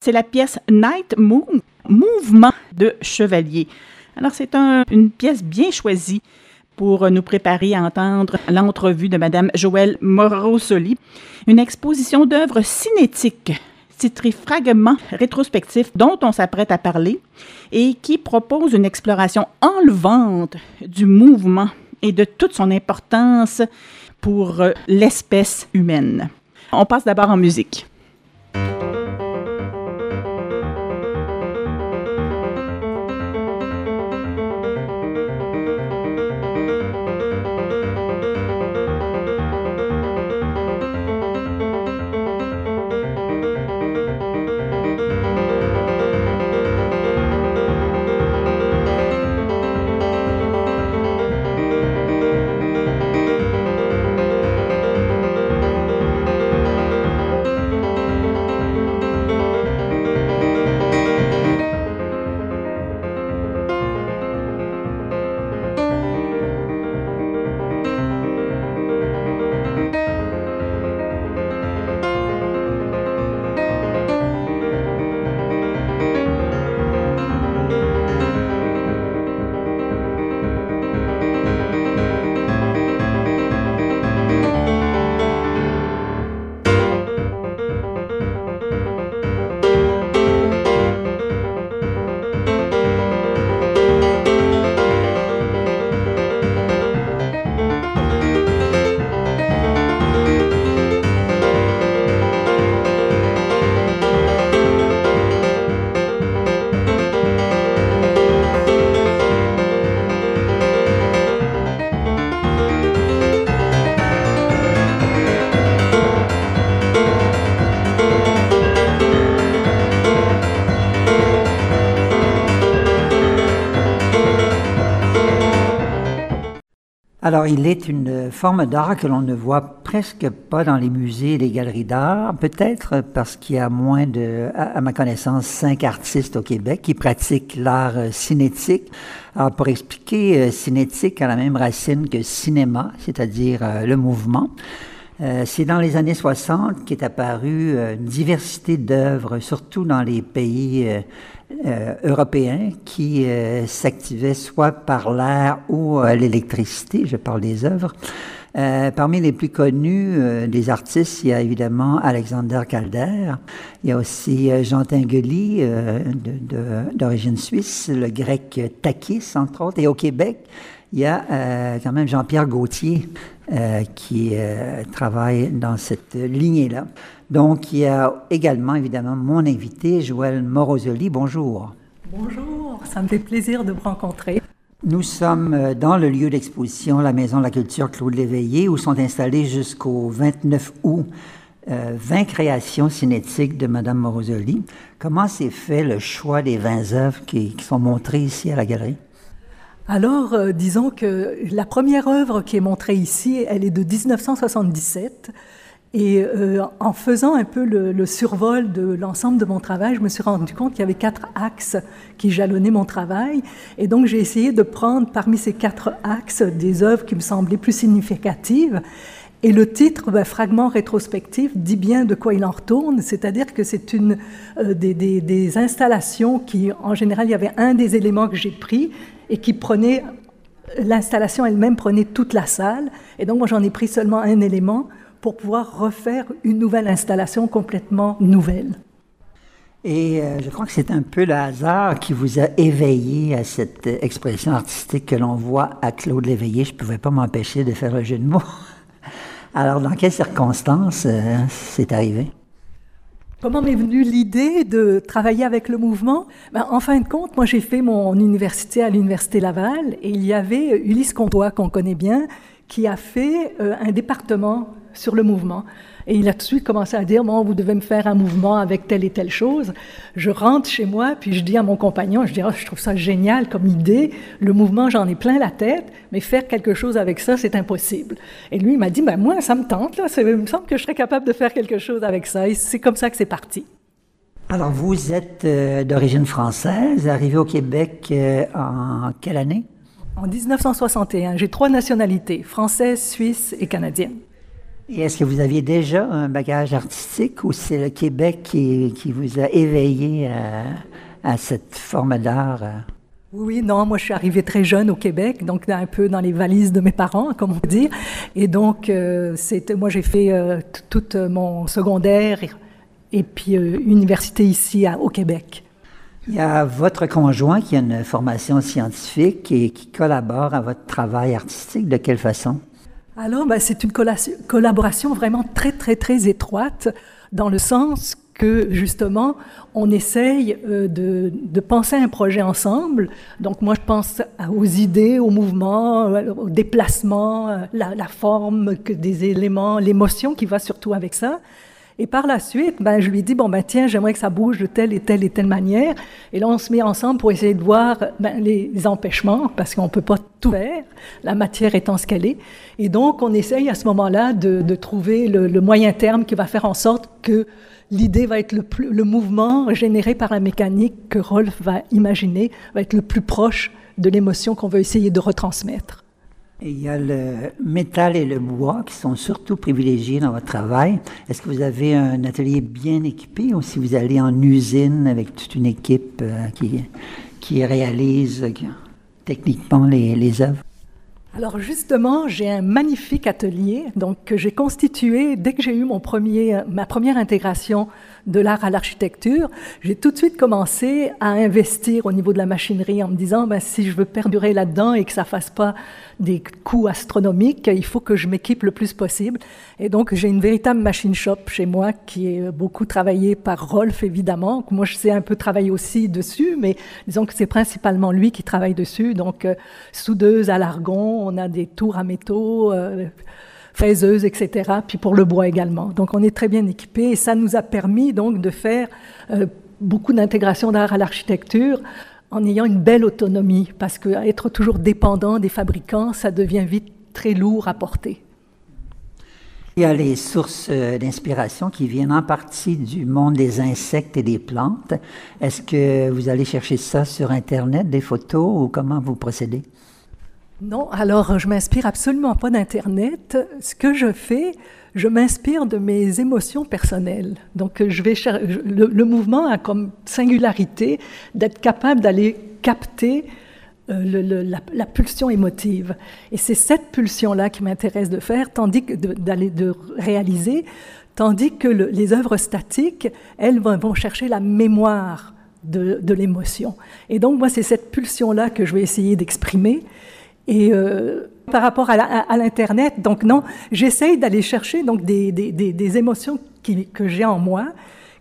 C'est la pièce Night Moon, Mouvement de Chevalier. Alors, c'est une pièce bien choisie pour nous préparer à entendre l'entrevue de Madame Joëlle Morosoli, une exposition d'œuvres cinétiques titré Fragments rétrospectifs dont on s'apprête à parler et qui propose une exploration enlevante du mouvement et de toute son importance pour euh, l'espèce humaine. On passe d'abord en musique. Alors, il est une forme d'art que l'on ne voit presque pas dans les musées et les galeries d'art, peut-être parce qu'il y a moins de, à, ma connaissance, cinq artistes au Québec qui pratiquent l'art euh, cinétique. Alors, pour expliquer, euh, cinétique a la même racine que cinéma, c'est-à-dire euh, le mouvement. c'est dans les années 60 qu'est apparue une diversité d'œuvres, surtout dans les pays européens qui euh, s'activaient soit par l'air ou euh, l'électricité, je parle des œuvres. parmi les plus connus des artistes, il y a évidemment Alexander Calder, il y a aussi Jean Tinguely, d'origine suisse, le grec Takis, entre autres, et au Québec, il y a quand même Jean-Pierre Gauthier qui travaille dans cette lignée-là. Donc, il y a également, évidemment, mon invité, Joël Morosoli. Bonjour. Bonjour, ça me fait plaisir de vous rencontrer. Nous sommes euh, dans le lieu d'exposition, la Maison de la Culture Claude Léveillé, où sont installées jusqu'au 29 août 20 euh, créations cinétiques de Mme Morosoli. Comment s'est fait le choix des 20 œuvres qui, sont montrées ici à la galerie? Alors, euh, disons que la première œuvre qui est montrée ici, elle est de 1977. Et euh, en faisant un peu le, survol de l'ensemble de mon travail, je me suis rendu compte qu'il y avait quatre axes qui jalonnaient mon travail. Et donc j'ai essayé de prendre parmi ces quatre axes des œuvres qui me semblaient plus significatives. Et le titre, ben, Fragment rétrospectif, dit bien de quoi il en retourne, c'est-à-dire que c'est une euh, des, des, des, installations qui, en général, il y avait un des éléments que j'ai pris et qui prenait, l'installation elle-même prenait toute la salle. Et donc moi j'en ai pris seulement un élément pour pouvoir refaire une nouvelle installation complètement nouvelle. Et euh, je crois que c'est un peu le hasard qui vous a éveillé à cette expression artistique que l'on voit à Claude Léveillé. Je ne pouvais pas m'empêcher de faire un jeu de mots. Alors, dans quelles circonstances euh, c'est arrivé? Comment m'est venue l'idée de travailler avec le mouvement? Ben, En fin de compte, moi j'ai fait mon université à l'Université Laval et il y avait Ulysse Comtois, qu'on connaît bien, qui a fait euh, un département sur le mouvement. Et il a tout de suite commencé à dire, bon, vous devez me faire un mouvement avec telle et telle chose. Je rentre chez moi, puis je dis à mon compagnon, je dis, oh, je trouve ça génial comme idée. Le mouvement, j'en ai plein la tête, mais faire quelque chose avec ça, c'est impossible. Et lui, il m'a dit, ben moi, ça me tente, là. Il me semble que je serais capable de faire quelque chose avec ça. Et c'est comme ça que c'est parti. Alors, vous êtes euh, d'origine française, arrivé au Québec euh, en quelle année? En 1961. J'ai trois nationalités, française, suisse et canadienne. Et est-ce que vous aviez déjà un bagage artistique ou c'est le Québec qui, qui vous a éveillé à, à cette forme d'art? Oui, non, moi je suis arrivée très jeune au Québec, donc un peu dans les valises de mes parents, comme on peut dire. Et donc, euh, c'était, moi j'ai fait euh, tout mon secondaire et, puis euh, université ici au Québec. Il y a votre conjoint qui a une formation scientifique et qui collabore à votre travail artistique. De quelle façon? Alors, ben, c'est une collaboration vraiment très, très, très étroite dans le sens que justement, on essaye euh, de, de, penser un projet ensemble. Donc moi, je pense aux idées, aux mouvements, euh, aux déplacements, euh, la, la forme que des éléments, l'émotion qui va surtout avec ça. Et par la suite, ben, je lui dis, bon, ben, tiens, j'aimerais que ça bouge de telle et telle et telle manière. Et là, on se met ensemble pour essayer de voir ben, les, empêchements, parce qu'on ne peut pas tout faire, la matière étant ce qu'elle est. Et donc, on essaye à ce moment-là de, de trouver le, le, moyen terme qui va faire en sorte que l'idée va être le, plus, le mouvement généré par la mécanique que Rolf va imaginer, va être le plus proche de l'émotion qu'on veut essayer de retransmettre. Il y a le métal et le bois qui sont surtout privilégiés dans votre travail. Est-ce que vous avez un atelier bien équipé ou si vous allez en usine avec toute une équipe euh, qui, qui réalise techniquement les, les œuvres? Alors justement, j'ai un magnifique atelier donc que j'ai constitué dès que j'ai eu mon premier, ma première intégration de l'art à l'architecture. J'ai tout de suite commencé à investir au niveau de la machinerie en me disant ben, si je veux perdurer là-dedans et que ça fasse pas des coûts astronomiques, il faut que je m'équipe le plus possible. Et donc j'ai une véritable machine shop chez moi qui est beaucoup travaillée par Rolf évidemment. Moi je sais un peu travailler aussi dessus, mais disons que c'est principalement lui qui travaille dessus. Donc euh, soudeuse à l'argon on a des tours à métaux, euh, fraiseuses, etc. Puis pour le bois également. Donc on est très bien équipé et ça nous a permis donc de faire euh, beaucoup d'intégration d'art à l'architecture en ayant une belle autonomie parce que être toujours dépendant des fabricants, ça devient vite très lourd à porter. Il y a les sources euh, d'inspiration qui viennent en partie du monde des insectes et des plantes. Est-ce que vous allez chercher ça sur Internet, des photos, ou comment vous procédez? Non, alors je m'inspire absolument pas d'Internet. Ce que je fais, je m'inspire de mes émotions personnelles. Donc le, mouvement a comme singularité d'être capable d'aller capter euh, la, pulsion émotive. Et c'est cette pulsion-là qui m'intéresse de faire, tandis que d'aller de, réaliser, tandis que le, les œuvres statiques, elles vont, vont chercher la mémoire de, de l'émotion. Et donc moi, c'est cette pulsion-là que je vais essayer d'exprimer. Et euh, par rapport à l'Internet, donc non, j'essaye d'aller chercher donc des, des, des, émotions que j'ai en moi,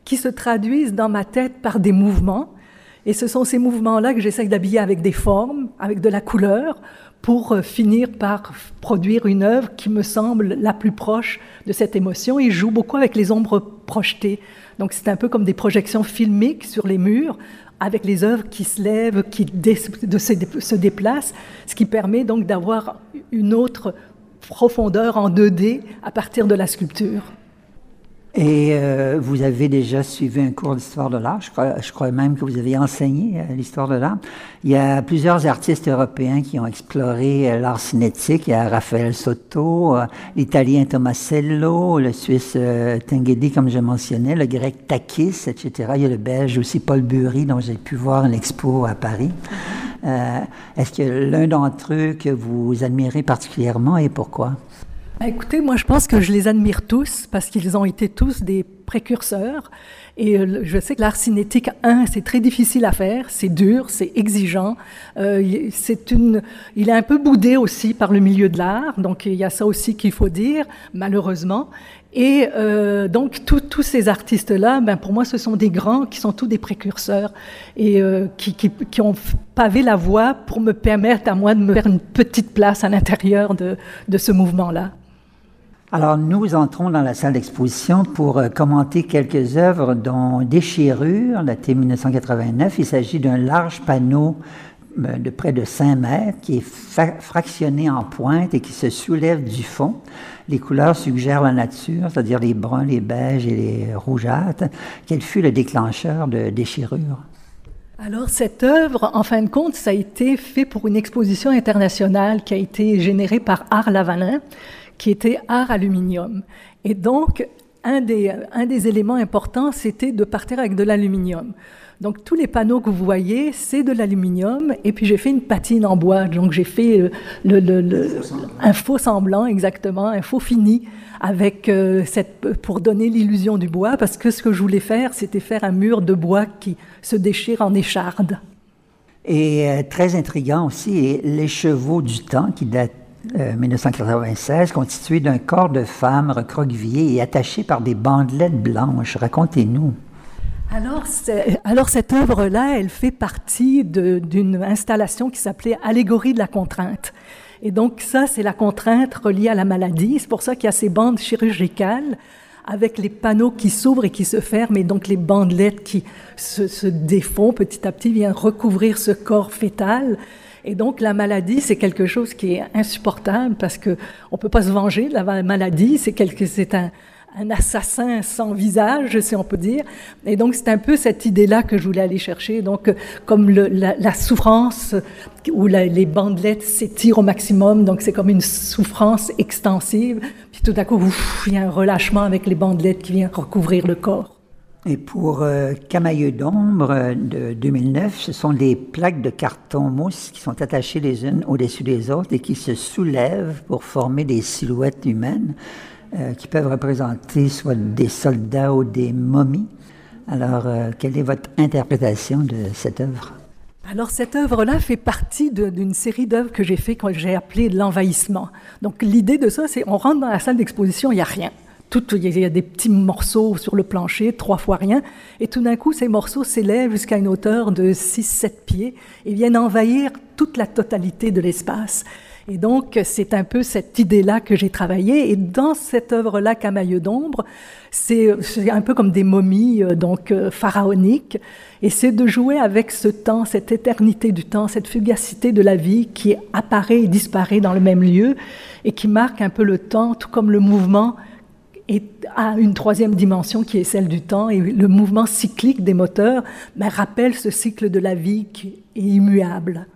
qui se traduisent dans ma tête par des mouvements. Et ce sont ces mouvements-là que j'essaye d'habiller avec des formes, avec de la couleur, pour euh, finir par produire une œuvre qui me semble la plus proche de cette émotion. Et je joue beaucoup avec les ombres projetées. Donc c'est un peu comme des projections filmiques sur les murs, avec les œuvres qui se lèvent, qui se déplacent, ce qui permet donc d'avoir une autre profondeur en 2D à partir de la sculpture. Et euh, vous avez déjà suivi un cours d'histoire de l'art. Je crois, je crois, même que vous avez enseigné euh, l'histoire de l'art. Il y a plusieurs artistes européens qui ont exploré euh, l'art cinétique. Il y a Raphaël Soto, euh, l'Italien Tomasello, le Suisse Tenguedi, comme je mentionnais, le Grec Takis, etc. Il y a le Belge aussi, Paul Bury, dont j'ai pu voir l'expo à Paris. Est-ce que l'un d'entre eux que vous admirez particulièrement et pourquoi? Ben, écoutez, moi je pense que je les admire tous parce qu'ils ont été tous des précurseurs. Et euh, je sais que l'art cinétique, un, c'est très difficile à faire, c'est dur, c'est exigeant. Euh, une, il est un peu boudé aussi par le milieu de l'art, donc il y a ça aussi qu'il faut dire, malheureusement. Et euh, donc tous ces artistes-là, ben pour moi, ce sont des grands qui sont tous des précurseurs et qui, qui, qui, ont pavé la voie pour me permettre à moi de me faire une petite place à l'intérieur de, de ce mouvement-là. Alors, nous entrons dans la salle d'exposition pour euh, commenter quelques œuvres dont Déchirure, datée 1989. Il s'agit d'un large panneau euh, de près de 5 mètres qui est fractionné en pointe et qui se soulève du fond. Les couleurs suggèrent la nature, c'est-à-dire les bruns, les beiges et les rougeâtres. Quel fut le déclencheur de Déchirure? Alors cette œuvre, en fin de compte, ça a été fait pour une exposition internationale qui a été générée par Art Lavalin, qui était art aluminium. Et donc, un des, un des éléments importants, c'était de partir avec de l'aluminium. Donc tous les panneaux que vous voyez, c'est de l'aluminium. Et puis j'ai fait une patine en bois. Donc j'ai fait euh, le, le, un faux semblant, exactement, un faux fini, avec euh, cette, pour donner l'illusion du bois. Parce que ce que je voulais faire, c'était faire un mur de bois qui se déchire en écharde. Et euh, très intriguant aussi, les chevaux du temps qui date 1996, constitué d'un corps de femme recroquevillé et attaché par des bandelettes blanches. Racontez-nous. Alors, alors cette œuvre-là, elle fait partie d'une installation qui s'appelait Allégorie de la contrainte. Et donc ça, c'est la contrainte reliée à la maladie. C'est pour ça qu'il y a ces bandes chirurgicales avec les panneaux qui s'ouvrent et qui se ferment, et donc les bandelettes qui se, se défont petit à petit viennent recouvrir ce corps fœtal. Et donc la maladie, c'est quelque chose qui est insupportable parce que on peut pas se venger de la maladie. C'est quelque, c'est un, un assassin sans visage, si on peut dire. Et donc, c'est un peu cette idée-là que je voulais aller chercher. Donc, comme le, la, souffrance où les bandelettes s'étirent au maximum, donc c'est comme une souffrance extensive. Puis tout à coup, il y a un relâchement avec les bandelettes qui viennent recouvrir le corps. Et pour euh, Camailleux d'ombre euh, de 2009, ce sont des plaques de carton mousse qui sont attachées les unes au-dessus des autres et qui se soulèvent pour former des silhouettes humaines. Euh, qui peuvent représenter soit des soldats ou des momies. Alors, euh, quelle est votre interprétation de cette œuvre? Alors cette œuvre-là fait partie d'une série d'œuvres que j'ai fait quand j'ai appelé l'envahissement. Donc l'idée de ça, c'est on rentre dans la salle d'exposition, il n'y a rien. Il y a des petits morceaux sur le plancher, trois fois rien, et tout d'un coup, ces morceaux s'élèvent jusqu'à une hauteur de 6-7 pieds et viennent envahir toute la totalité de l'espace. Et donc, c'est un peu cette idée-là que j'ai travaillé. Et dans cette œuvre-là, Camailleux d'ombre, c'est un peu comme des momies, euh, donc euh, pharaoniques. Et c'est de jouer avec ce temps, cette éternité du temps, cette fugacité de la vie qui apparaît et disparaît dans le même lieu et qui marque un peu le temps, tout comme le mouvement est à une troisième dimension qui est celle du temps et le mouvement cyclique des moteurs ben, rappelle ce cycle de la vie qui est immuable.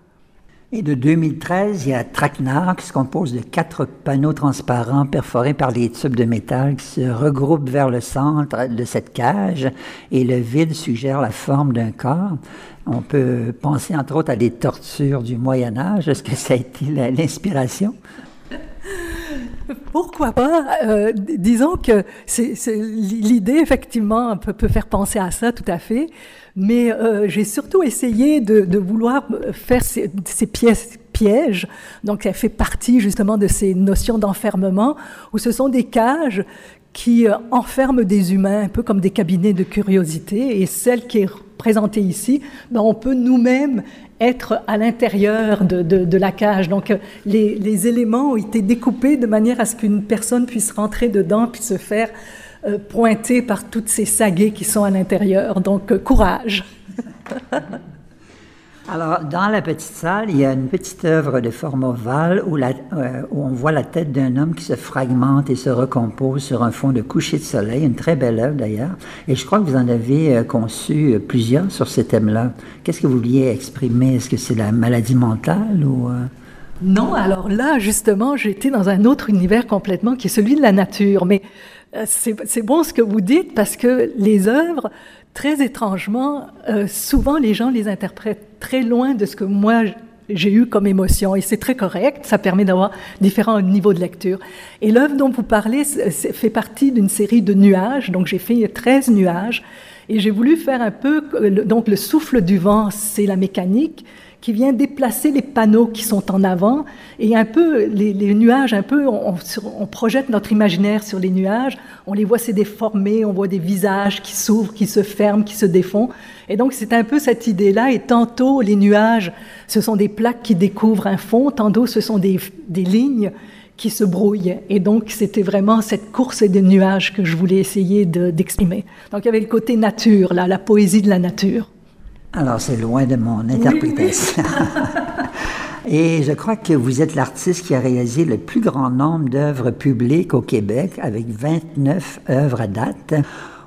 Et de 2013, il y a Traquenard qui se compose de quatre panneaux transparents perforés par des tubes de métal qui se regroupent vers le centre de cette cage et le vide suggère la forme d'un corps. On peut penser entre autres à des tortures du Moyen Âge. Est-ce que ça a été l'inspiration? Pourquoi pas euh, Disons que l'idée, effectivement, peut, faire penser à ça tout à fait. Mais euh, j'ai surtout essayé de, vouloir faire ces, pièges. Donc, ça fait partie justement de ces notions d'enfermement, où ce sont des cages qui euh, enferment des humains, un peu comme des cabinets de curiosité. Et celle qui est présentée ici, ben, on peut nous-mêmes être à l'intérieur de, la cage. Donc, les, les, éléments ont été découpés de manière à ce qu'une personne puisse rentrer dedans puis se faire euh, pointé par toutes ces saguées qui sont à l'intérieur. Donc, euh, courage. Alors, dans la petite salle, il y a une petite œuvre de forme ovale où, la, euh, où on voit la tête d'un homme qui se fragmente et se recompose sur un fond de coucher de soleil, une très belle œuvre d'ailleurs. Et je crois que vous en avez conçu plusieurs sur ces thèmes-là. Qu'est-ce que vous vouliez exprimer? Est-ce que c'est la maladie mentale ou... Non, alors là, justement, j'étais dans un autre univers complètement qui est celui de la nature. Mais euh, c'est bon ce que vous dites parce que les œuvres, très étrangement, euh, souvent les gens les interprètent très loin de ce que moi j'ai eu comme émotion. Et c'est très correct, ça permet d'avoir différents niveaux de lecture. Et l'œuvre dont vous parlez fait partie d'une série de nuages, donc j'ai fait 13 nuages. Et j'ai voulu faire un peu, donc le souffle du vent, c'est la mécanique, qui vient déplacer les panneaux qui sont en avant et un peu les, nuages, un peu on, projette notre imaginaire sur les nuages, on les voit se déformer, on voit des visages qui s'ouvrent, qui se ferment, qui se défont. Et donc c'est un peu cette idée-là. Et tantôt les nuages, ce sont des plaques qui découvrent un fond, tantôt ce sont des, des lignes qui se brouillent. Et donc, c'était vraiment cette course des nuages que je voulais essayer d'exprimer. donc, il y avait le côté nature, là, la poésie de la nature. Alors, c'est loin de mon interprétation. Et je crois que vous êtes l'artiste qui a réalisé le plus grand nombre d'œuvres publiques au Québec, avec 29 œuvres à date.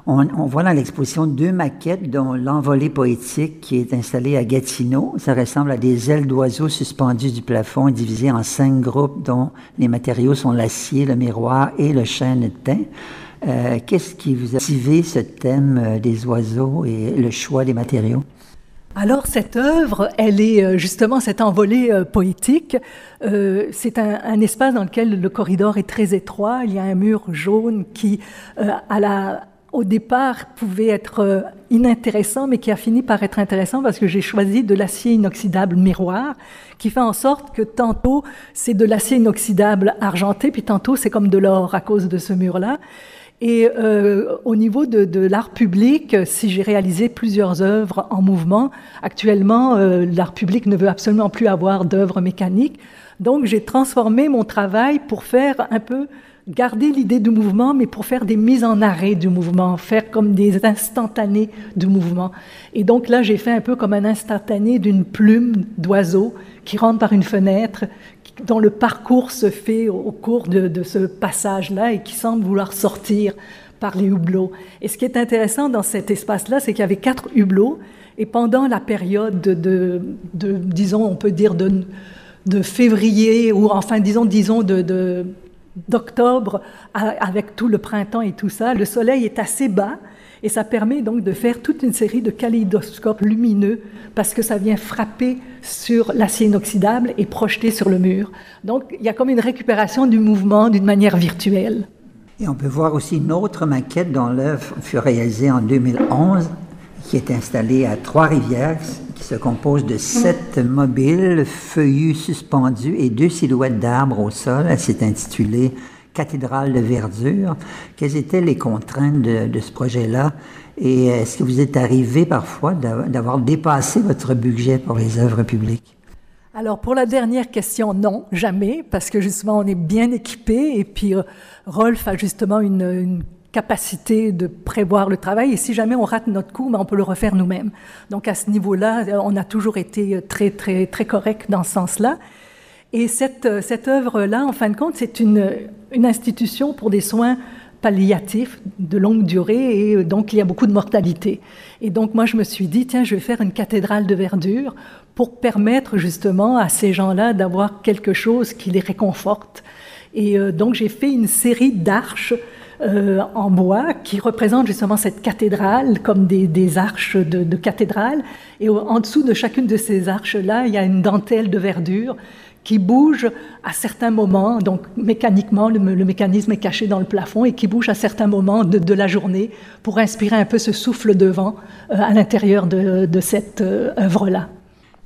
On, voit dans l'exposition deux maquettes, dont l'envolée poétique qui est installée à Gatineau. Ça ressemble à des ailes d'oiseaux suspendues du plafond, divisées en cinq groupes dont les matériaux sont l'acier, le miroir et le chêne teint. Euh, Qu'est-ce qui vous a motivé ce thème euh, des oiseaux et le choix des matériaux? Alors cette œuvre, elle est euh, justement cette envolée euh, poétique. Euh, c'est un, un, espace dans lequel le corridor est très étroit. Il y a un mur jaune qui, à la, au départ, pouvait être inintéressant, mais qui a fini par être intéressant parce que j'ai choisi de l'acier inoxydable miroir, qui fait en sorte que tantôt c'est de l'acier inoxydable argenté, puis tantôt c'est comme de l'or à cause de ce mur-là. Et euh, au niveau de, l'art public, si j'ai réalisé plusieurs œuvres en mouvement, actuellement, euh, l'art public ne veut absolument plus avoir d'œuvres mécaniques. Donc, j'ai transformé mon travail pour faire un peu garder l'idée du mouvement, mais pour faire des mises en arrêt du mouvement, faire comme des instantanés du mouvement. Et donc là, j'ai fait un peu comme un instantané d'une plume d'oiseau qui rentre par une fenêtre, dont le parcours se fait au cours de, ce passage-là et qui semble vouloir sortir par les hublots. Et ce qui est intéressant dans cet espace-là, c'est qu'il y avait quatre hublots, et pendant la période de, disons, on peut dire de, de, février, ou enfin, disons, disons, d'octobre, avec tout le printemps et tout ça, le soleil est assez bas, et ça permet donc de faire toute une série de kaléidoscopes lumineux parce que ça vient frapper sur l'acier inoxydable et projeter sur le mur. Donc il y a comme une récupération du mouvement d'une manière virtuelle. Et on peut voir aussi une autre maquette dont l'œuvre fut réalisée en 2011 qui est installée à Trois-Rivières, qui se compose de sept mobiles feuillus suspendus et deux silhouettes d'arbres au sol. Elle s'est intitulée cathédrale de verdure. Quelles étaient les contraintes de, ce projet-là? Et est-ce que vous êtes arrivé parfois d'avoir dépassé votre budget pour les œuvres publiques? Alors pour la dernière question, non, jamais, parce que justement on est bien équipé et puis euh, Rolf a justement une, capacité de prévoir le travail et si jamais on rate notre coup, ben on peut le refaire nous-mêmes. Donc à ce niveau-là, on a toujours été très très très correct dans ce sens-là. Et cette, euh, cette œuvre-là, en fin de compte, c'est une, une institution pour des soins palliatifs de longue durée et euh, donc il y a beaucoup de mortalité. Et donc moi je me suis dit, tiens, je vais faire une cathédrale de verdure pour permettre justement à ces gens-là d'avoir quelque chose qui les réconforte. Et euh, donc j'ai fait une série d'arches en bois qui représentent justement cette cathédrale comme des, des arches de cathédrale. Et en dessous de chacune de ces arches-là, il y a une dentelle de verdure qui bouge à certains moments, donc mécaniquement, le, mécanisme est caché dans le plafond et qui bouge à certains moments de, la journée pour inspirer un peu ce souffle de vent euh, à l'intérieur de, cette euh, œuvre-là.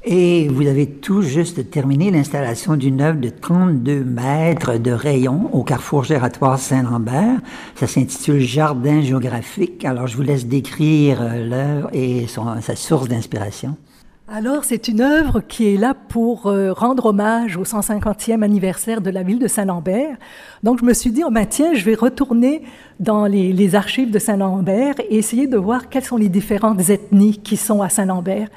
Et vous avez tout juste terminé l'installation d'une œuvre de 32 mètres de rayon au carrefour gératoire Saint-Lambert. Ça s'intitule Jardin géographique. Alors, je vous laisse décrire euh, l'œuvre et sa source d'inspiration. Alors, c'est une œuvre qui est là pour euh, rendre hommage au 150e anniversaire de la ville de Saint-Lambert. Donc, je me suis dit, oh ben, tiens, je vais retourner dans les, archives de Saint-Lambert et essayer de voir quelles sont les différentes ethnies qui sont à Saint-Lambert.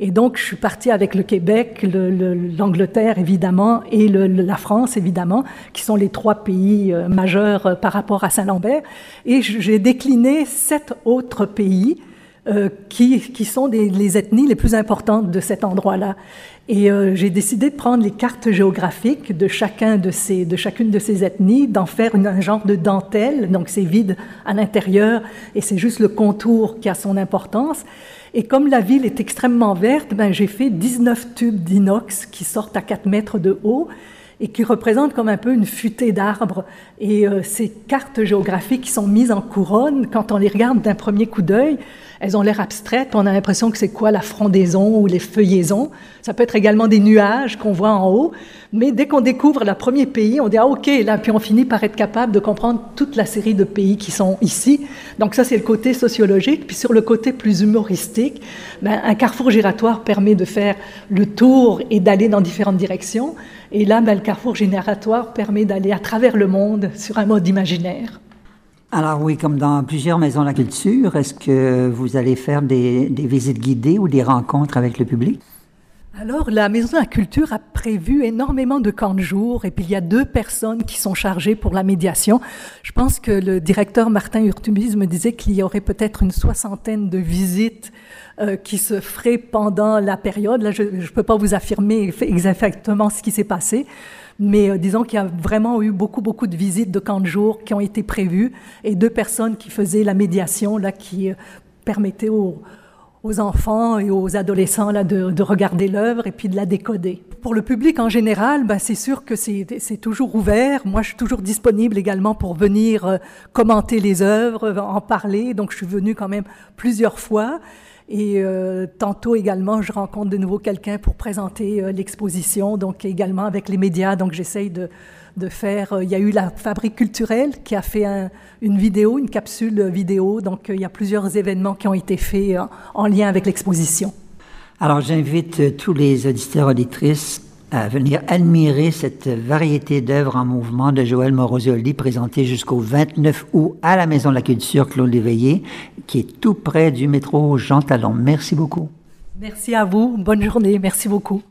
Et donc, je suis partie avec le Québec, l'Angleterre, évidemment, et la France, évidemment, qui sont les trois pays euh, majeurs euh, par rapport à Saint-Lambert. Et j'ai décliné sept autres pays euh, qui, qui, sont des, les ethnies les plus importantes de cet endroit-là. Et euh, j'ai décidé de prendre les cartes géographiques de chacun de ces, de chacune de ces ethnies, d'en faire une, un genre de dentelle. Donc c'est vide à l'intérieur et c'est juste le contour qui a son importance. Et comme la ville est extrêmement verte, ben, j'ai fait 19 tubes d'inox qui sortent à 4 mètres de haut et qui représentent comme un peu une futée d'arbres. Et euh, ces cartes géographiques qui sont mises en couronne, quand on les regarde d'un premier coup d'œil, elles ont l'air abstraites. On a l'impression que c'est quoi la frondaison ou les feuillaisons. Ça peut être également des nuages qu'on voit en haut. Mais dès qu'on découvre le premier pays, on dit ah ok là, puis on finit par être capable de comprendre toute la série de pays qui sont ici. Donc ça c'est le côté sociologique. Puis sur le côté plus humoristique, ben, un carrefour giratoire permet de faire le tour et d'aller dans différentes directions. Et là, ben, le carrefour génératoire permet d'aller à travers le monde sur un mode imaginaire. Alors oui, comme dans plusieurs maisons de la culture, est-ce que vous allez faire des, des, visites guidées ou des rencontres avec le public? Alors, la Maison de la Culture a prévu énormément de camps de jour et puis il y a deux personnes qui sont chargées pour la médiation. Je pense que le directeur Martin Urtubis me disait qu'il y aurait peut-être une soixantaine de visites euh, qui se feraient pendant la période. Là, je ne peux pas vous affirmer exactement ce qui s'est passé, mais euh, disons qu'il y a vraiment eu beaucoup, beaucoup de visites de camps de jour qui ont été prévues et deux personnes qui faisaient la médiation, là, qui euh, permettaient aux aux enfants et aux adolescents là, de, de regarder l'œuvre et puis de la décoder. Pour le public en général, bah, c'est sûr que c'est toujours ouvert. Moi, je suis toujours disponible également pour venir euh, commenter les œuvres, en parler. Donc, je suis venue quand même plusieurs fois. Et euh, tantôt également, je rencontre de nouveau quelqu'un pour présenter euh, l'exposition, donc également avec les médias. Donc j'essaye de, de faire. Euh, il y a eu la Fabrique culturelle qui a fait une vidéo, une capsule vidéo. Donc il y a plusieurs événements qui ont été faits en lien avec l'exposition. Alors j'invite tous les auditeurs auditrices à venir admirer cette variété d'œuvres en mouvement de Joël Morosoli présentée jusqu'au 29 août à la Maison de la Culture Claude Léveillé, qui est tout près du métro Jean Talon. Merci beaucoup. Merci à vous. Bonne journée. Merci beaucoup.